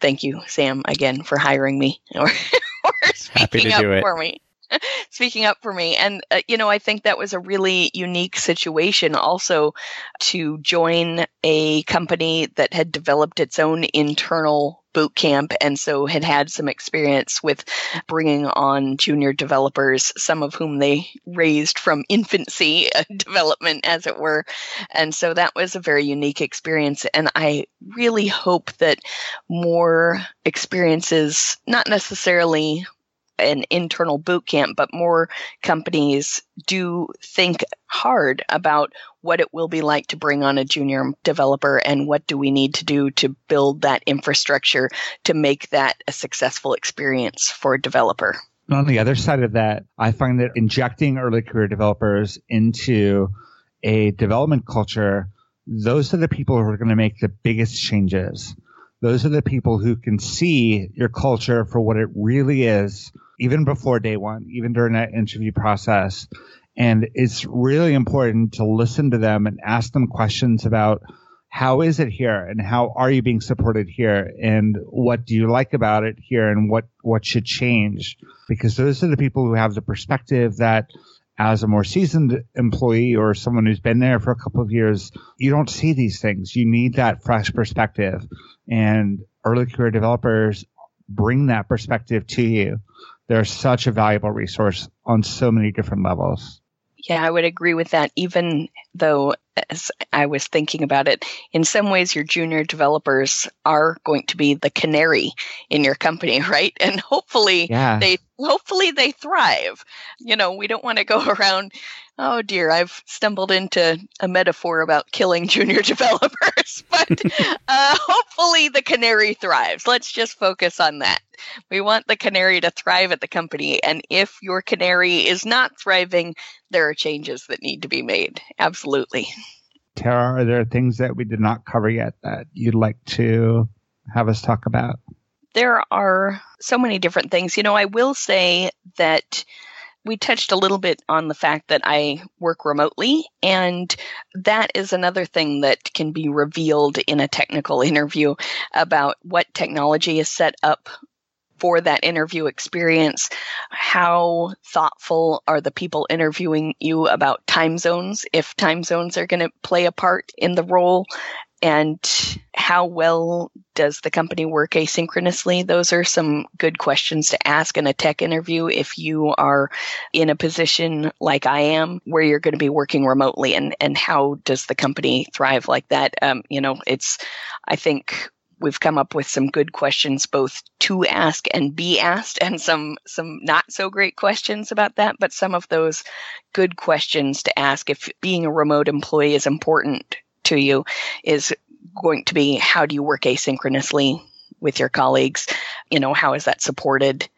Thank you, Sam, again for hiring me [LAUGHS] or, or speaking up for me. [LAUGHS] speaking up for me. And, uh, you know, I think that was a really unique situation also to join a company that had developed its own internal boot camp and so had had some experience with bringing on junior developers, some of whom they raised from infancy uh, [LAUGHS] development, as it were. And so that was a very unique experience. And I really hope that more experiences, not necessarily an internal boot camp, but more companies do think hard about what it will be like to bring on a junior developer and what do we need to do to build that infrastructure to make that a successful experience for a developer. On the other side of that, I find that injecting early career developers into a development culture, those are the people who are going to make the biggest changes. Those are the people who can see your culture for what it really is even before day one, even during that interview process. And it's really important to listen to them and ask them questions about how is it here and how are you being supported here and what do you like about it here and what, what should change? Because those are the people who have the perspective that as a more seasoned employee or someone who's been there for a couple of years, you don't see these things. You need that fresh perspective and early career developers bring that perspective to you they're such a valuable resource on so many different levels. Yeah, I would agree with that. Even though, as I was thinking about it, in some ways your junior developers are going to be the canary in your company, [LAUGHS] right? And hopefully yeah. they hopefully they thrive. You know, we don't want to go [LAUGHS] around Oh dear, I've stumbled into a metaphor about killing [LAUGHS] junior developers, but uh, hopefully the canary thrives. Let's just focus on that. We want the canary to thrive at the company, and if your canary is not thriving, there are changes that need to be made. Absolutely. Tara, are there things that we did not cover yet that you'd like to have us talk about? There are so many different things. You know, I will say that we touched a little bit on the fact that I work remotely, and that is another thing that can be revealed in a technical [LAUGHS] interview about what technology is set up for that interview experience. How thoughtful are the people interviewing you about time zones, if time zones are going to play a part in the role? And how well does the company work asynchronously? Those are some good questions to ask in a tech interview if you are in a position like I am where you're going to be working remotely and, and how does the company thrive like that? Um, you know, it's, I think we've come up with some good questions both to ask and be asked and some some not so great questions about that but some of those good questions to ask. If being a remote employee is important to you is going to be how do you work asynchronously with your colleagues? You know how is that supported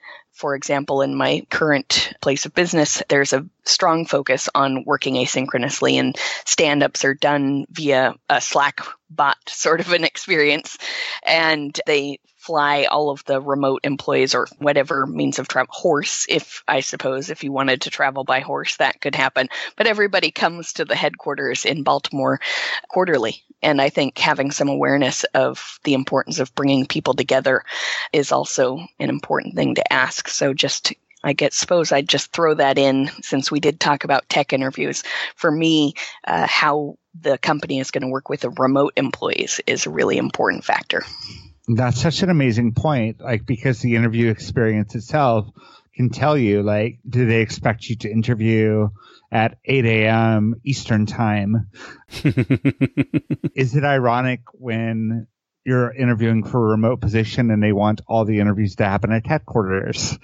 for example, in my current place of business, there's a strong focus on working asynchronously, and stand ups are done via a Slack bot [LAUGHS] sort of an experience. And they fly all of the remote employees or whatever means of travel horse if i suppose if you wanted to travel by horse that could happen but everybody comes to the headquarters in baltimore quarterly and i think having some awareness of the importance of bringing people together is also an important thing to ask so just I guess suppose I'd just throw that in since we did talk about tech interviews. For me, uh, how the company is going to work with the remote employees is a really important factor. That's such an amazing point. Like, because the interview experience itself can tell you, like, do they expect you to interview at 8 a.m. Eastern time? [LAUGHS] Is it ironic when you're interviewing for a remote position and they want all the interviews to happen at headquarters?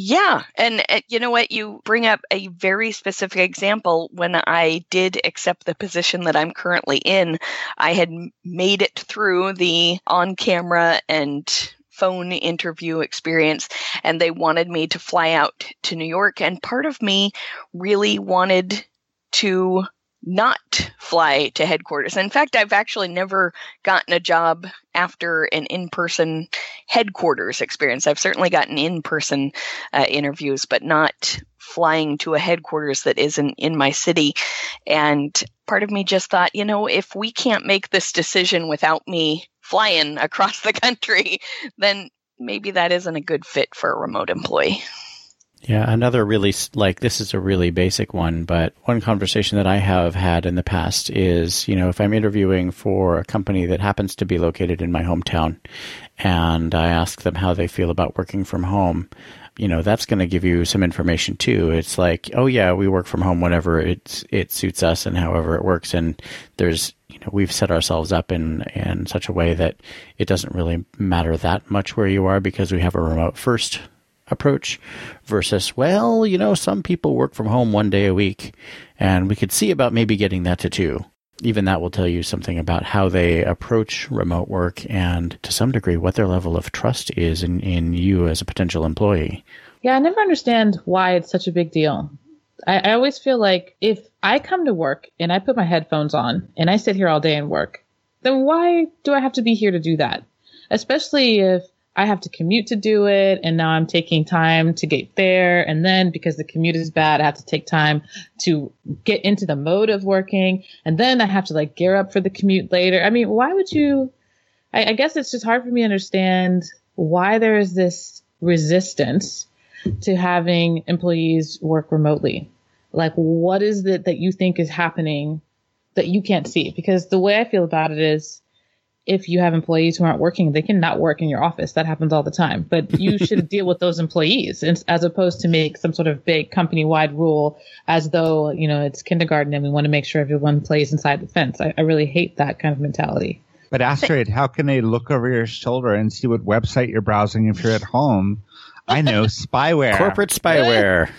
Yeah. And uh, you know what? You bring up a very specific example. When I did accept the position that I'm currently in, I had made it through the on camera and phone interview experience and they wanted me to fly out to New York. And part of me really wanted to not fly to headquarters. In fact, I've actually never gotten a job after an in person headquarters experience. I've certainly gotten in person uh, interviews, but not flying to a headquarters that isn't in my city. And part of me just thought, you know, if we can't make this decision without me flying [LAUGHS] across the country, then maybe that isn't a good fit for a remote employee. Yeah, another really like this is a really basic one, but one conversation that I have had in the past is, you know, if I'm interviewing for a company that happens to be located in my hometown and I ask them how they feel about working from home, you know, that's going to give you some information too. It's like, oh yeah, we work from home whenever it's it suits us and however it works and there's you know, we've set ourselves up in in such a way that it doesn't really matter that much where you are because we have a remote first approach versus, well, you know, some people work from home one day a week, and we could see about maybe getting that to two. Even that will tell you something about how they approach remote work and to some degree what their level of trust is in, in you as a potential employee. Yeah, I never understand why it's such a big deal. I, I always feel like if I come to work and I put my headphones on and I sit here all day and work, then why do I have to be here to do that? Especially if I have to commute to do it. And now I'm taking time to get there. And then because the commute is bad, I have to take time to get into the mode of working. And then I have to like gear up for the commute later. I mean, why would you? I, I guess it's just hard for me to understand why there is this resistance to having employees work remotely. Like, what is it that you think is happening that you can't see? Because the way I feel about it is, if you have employees who aren't working, they can not work in your office. That happens all the time. But you [LAUGHS] should deal with those employees as opposed to make some sort of big company wide rule as though, you know, it's kindergarten and we want to make sure everyone plays inside the fence. I, I really hate that kind of mentality. But Astrid, how can they look over your shoulder and see what website you're browsing if you're at home? I know [LAUGHS] spyware. Corporate spyware.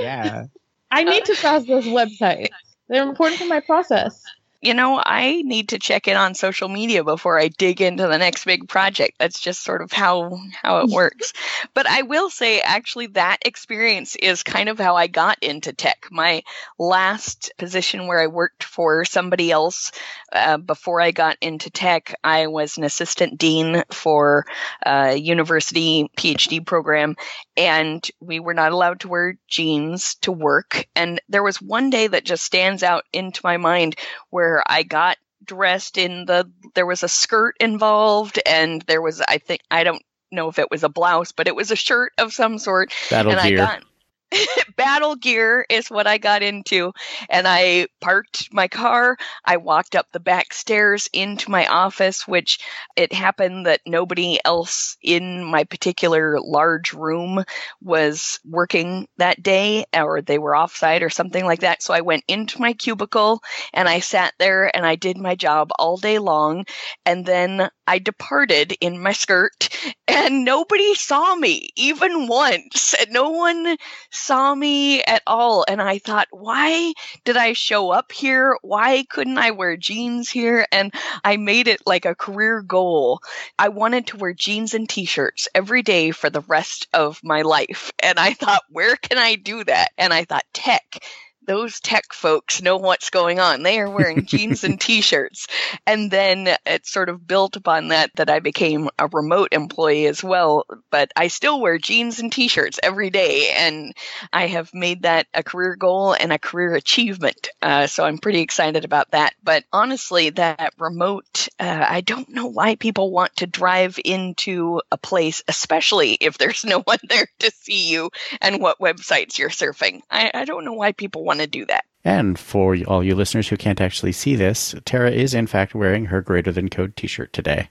yeah. I need to browse those websites. They're important for my process. You know, I need to check in on social media before I dig into the next big project. That's just sort of how how it [LAUGHS] works. but I will say actually that experience is kind of how I got into tech. My last position where I worked for somebody else uh, before I got into tech, I was an assistant dean for a university PhD program and we were not allowed to wear jeans to work and there was one day that just stands out into my mind where I got dressed in the there was a skirt involved and there was I think I don't know if it was a blouse but it was a shirt of some sort Battle and gear. I got [LAUGHS] battle gear is what I got into. And I parked my car. I walked up the back stairs into my office, which it happened that nobody else in my particular large room was working that day or they were offsite or something like that. So I went into my cubicle and I sat there and I did my job all day long. And then I departed in my skirt [LAUGHS] and nobody saw me even once. No one saw me at all. And I thought, why did I show up here? Why couldn't I wear jeans here? And I made it like a career goal. I wanted to wear jeans and t shirts every day for the rest of my life. And I thought, where can I do that? And I thought, tech those tech folks know what's going on. They are wearing [LAUGHS] jeans and t-shirts. And then it sort of built upon that that I became a remote employee as well, but I still wear jeans and t-shirts every day and I have made that a career goal and a career achievement. Uh, so I'm pretty excited about that. But honestly, that remote, uh, I don't know why people want to drive into a place, especially if there's no [LAUGHS] one there to see you and what websites you're surfing. I, I don't know why people want to do that. And for all you listeners who can't actually see this, Tara is in fact wearing her Greater Than Code t shirt today.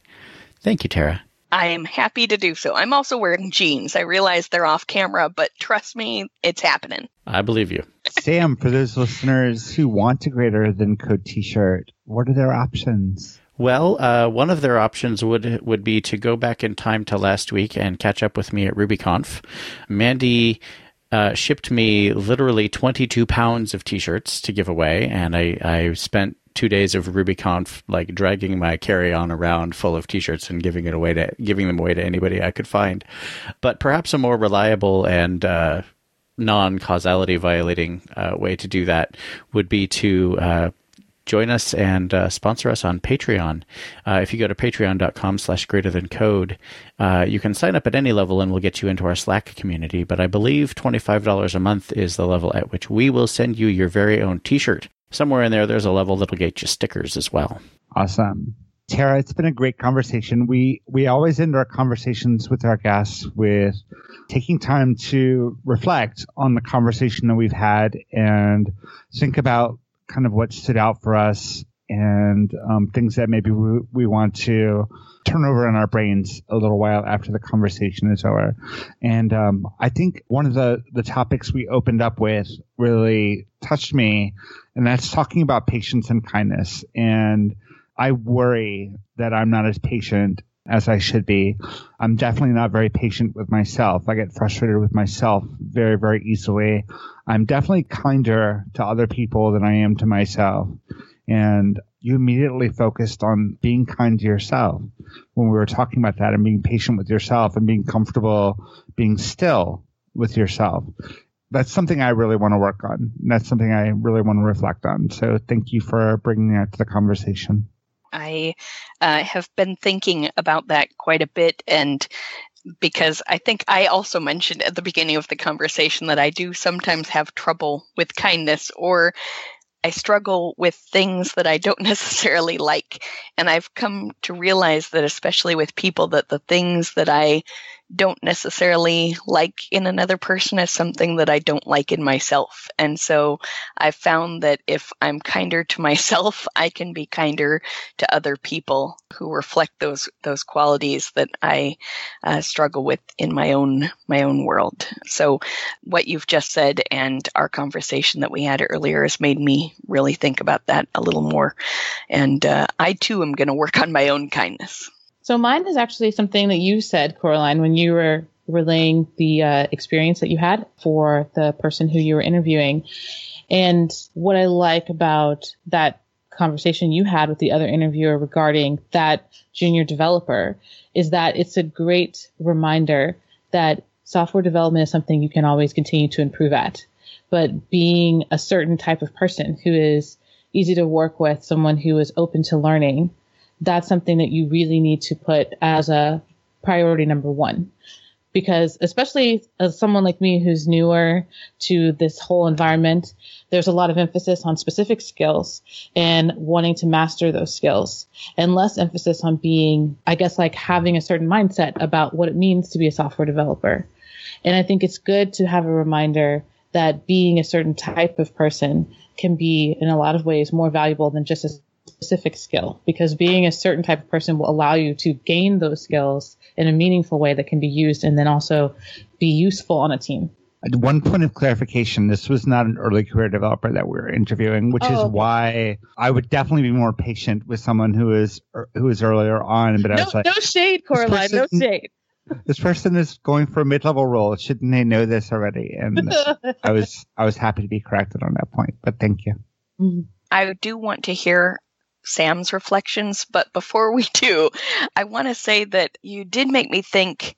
Thank you, Tara. I am happy to do so. I'm also wearing jeans. I realize they're off camera, but trust me, it's happening. I believe you. Sam, for those listeners who want a greater than code t-shirt, what are their options? Well, uh, one of their options would would be to go back in time to last week and catch up with me at RubyConf. Mandy uh, shipped me literally 22 pounds of t-shirts to give away, and I, I spent two days of RubyConf like dragging my carry-on around full of t-shirts and giving it away to giving them away to anybody I could find. But perhaps a more reliable and uh, non-causality violating uh, way to do that would be to uh, join us and uh, sponsor us on Patreon. Uh, if you go to patreon.com slash greater than code, uh, you can sign up at any level and we'll get you into our Slack community. But I believe $25 a month is the level at which we will send you your very own t-shirt. Somewhere in there, there's a level that'll get you stickers as well. Awesome. Tara, it's been a great conversation. We we always end our conversations with our guests with taking time to reflect on the conversation that we've had and think about kind of what stood out for us and um, things that maybe we, we want to turn over in our brains a little while after the conversation is over. And um, I think one of the, the topics we opened up with really touched me, and that's talking about patience and kindness. And I worry that I'm not as patient as I should be. I'm definitely not very patient with myself. I get frustrated with myself very, very easily. I'm definitely kinder to other people than I am to myself. And you immediately focused on being kind to yourself when we were talking about that and being patient with yourself and being comfortable being still with yourself. That's something I really want to work on. That's something I really want to reflect on. So thank you for bringing that to the conversation. I uh, have been thinking about that quite a bit and because I think I also mentioned at the beginning of the conversation that I do sometimes have trouble with kindness or I struggle with things that I don't [LAUGHS] necessarily like. And I've come to realize that, especially with people, that the things that I don't necessarily like in another person is something that I don't like in myself. And so I've found that if I'm kinder to [LAUGHS] myself, I can be kinder to other people who reflect those those qualities that I uh, struggle with in my own my own world. So what you've just said and our conversation that we had earlier has made me really think about that a little more. And uh, I too am going to work on my own kindness. So mine is actually something that you said, Coraline, when you were relaying the uh, experience that you had for the person who you were interviewing. And what I like about that conversation you had with the other interviewer regarding that junior developer is that it's a great reminder that software development is something you can always continue to improve at. But being a certain type of person who is easy to work with, someone who is open to learning, that's something that you really need to put as a priority number one because especially as someone like me who's newer to this whole environment, there's a lot of emphasis on specific skills and wanting to master those skills and less emphasis on being, I guess, like having a certain mindset about what it means to be a software developer. And I think it's good to have a reminder that being a certain type of person can be in a lot of ways more valuable than just a specific skill because being a certain type of person will allow you to gain those skills in a meaningful way that can be used and then also be useful on a team. One point of clarification: This was not an early career developer that we were interviewing, which oh, is okay. why I would definitely be more patient with someone who is who is earlier on. But no, I was like, no shade, Coraline, person, no shade. This person is going for a mid-level role. Shouldn't they know this already? And [LAUGHS] I was I was happy to be corrected on that point. But thank you. Mm-hmm. I do want to hear Sam's reflections. But before we do, I want to say that you did make me think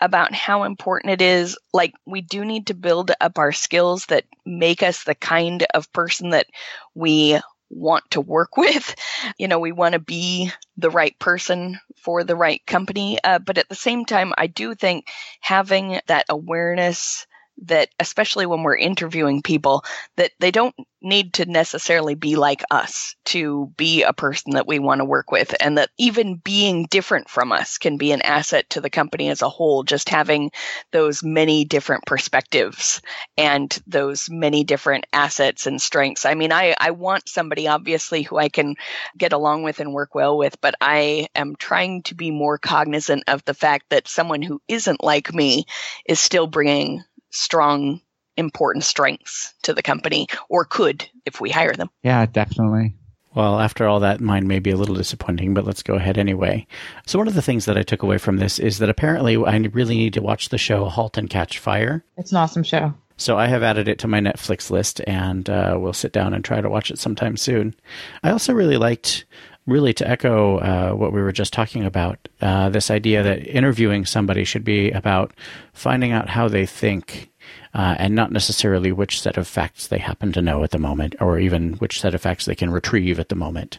about how important it is. Like, we do need to build up our skills that make us the kind of person that we want to work [LAUGHS] with. You know, we want to be the right person for the right company. Uh, but at the same time, I do think having that awareness that especially when we're interviewing people that they don't need to necessarily be like us to be a person that we want to work with and that even being different from us can be an asset to the company as a whole just having those many different perspectives and those many different assets and strengths. I mean i i want somebody obviously who i can get along with and work well with but i am trying to be more cognizant of the fact that someone who isn't like me is still bringing strong, important strengths to the company, or could if we hire them. Yeah, definitely. Well, after all that, mine may be a little disappointing, but let's go ahead anyway. So, one of the things that I took away from this is that apparently I really need to watch the show *Halt and Catch Fire*. It's an awesome show. So, I have added it to my Netflix list, and uh, we'll sit down and try to watch it sometime soon. I also really liked really to echo uh, what we were just talking about uh, this idea that interviewing somebody should be about finding out how they think uh, and not necessarily which set of facts they happen to know at the moment or even which set of facts they can retrieve at the moment.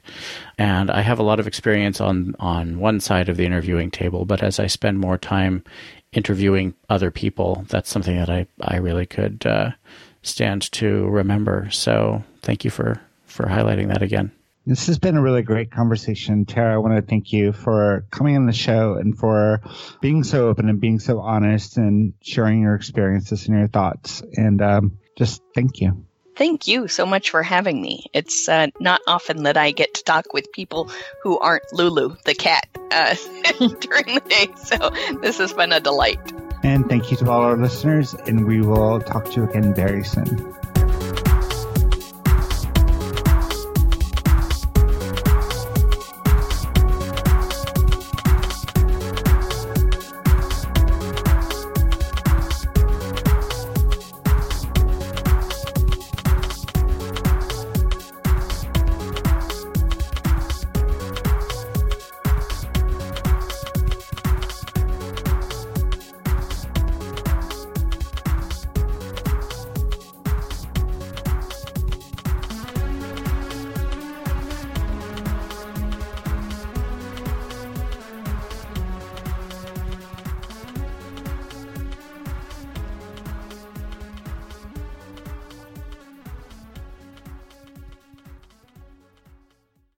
And i have a lot of experience on on one side of the interviewing table but as i spend more time interviewing other people that's something that i i really could uh, stand to remember. So thank you for for highlighting that again this has been a really great conversation. Tara, I want to thank you for coming on the show and for being so open and being so honest and sharing your experiences and your thoughts. And um, just thank you. Thank you so much for having me. It's uh, not often that I get to talk with people who aren't Lulu, the cat, uh, [LAUGHS] during the day. So this has been a delight. And thank you to all our listeners, and we will talk to you again very soon.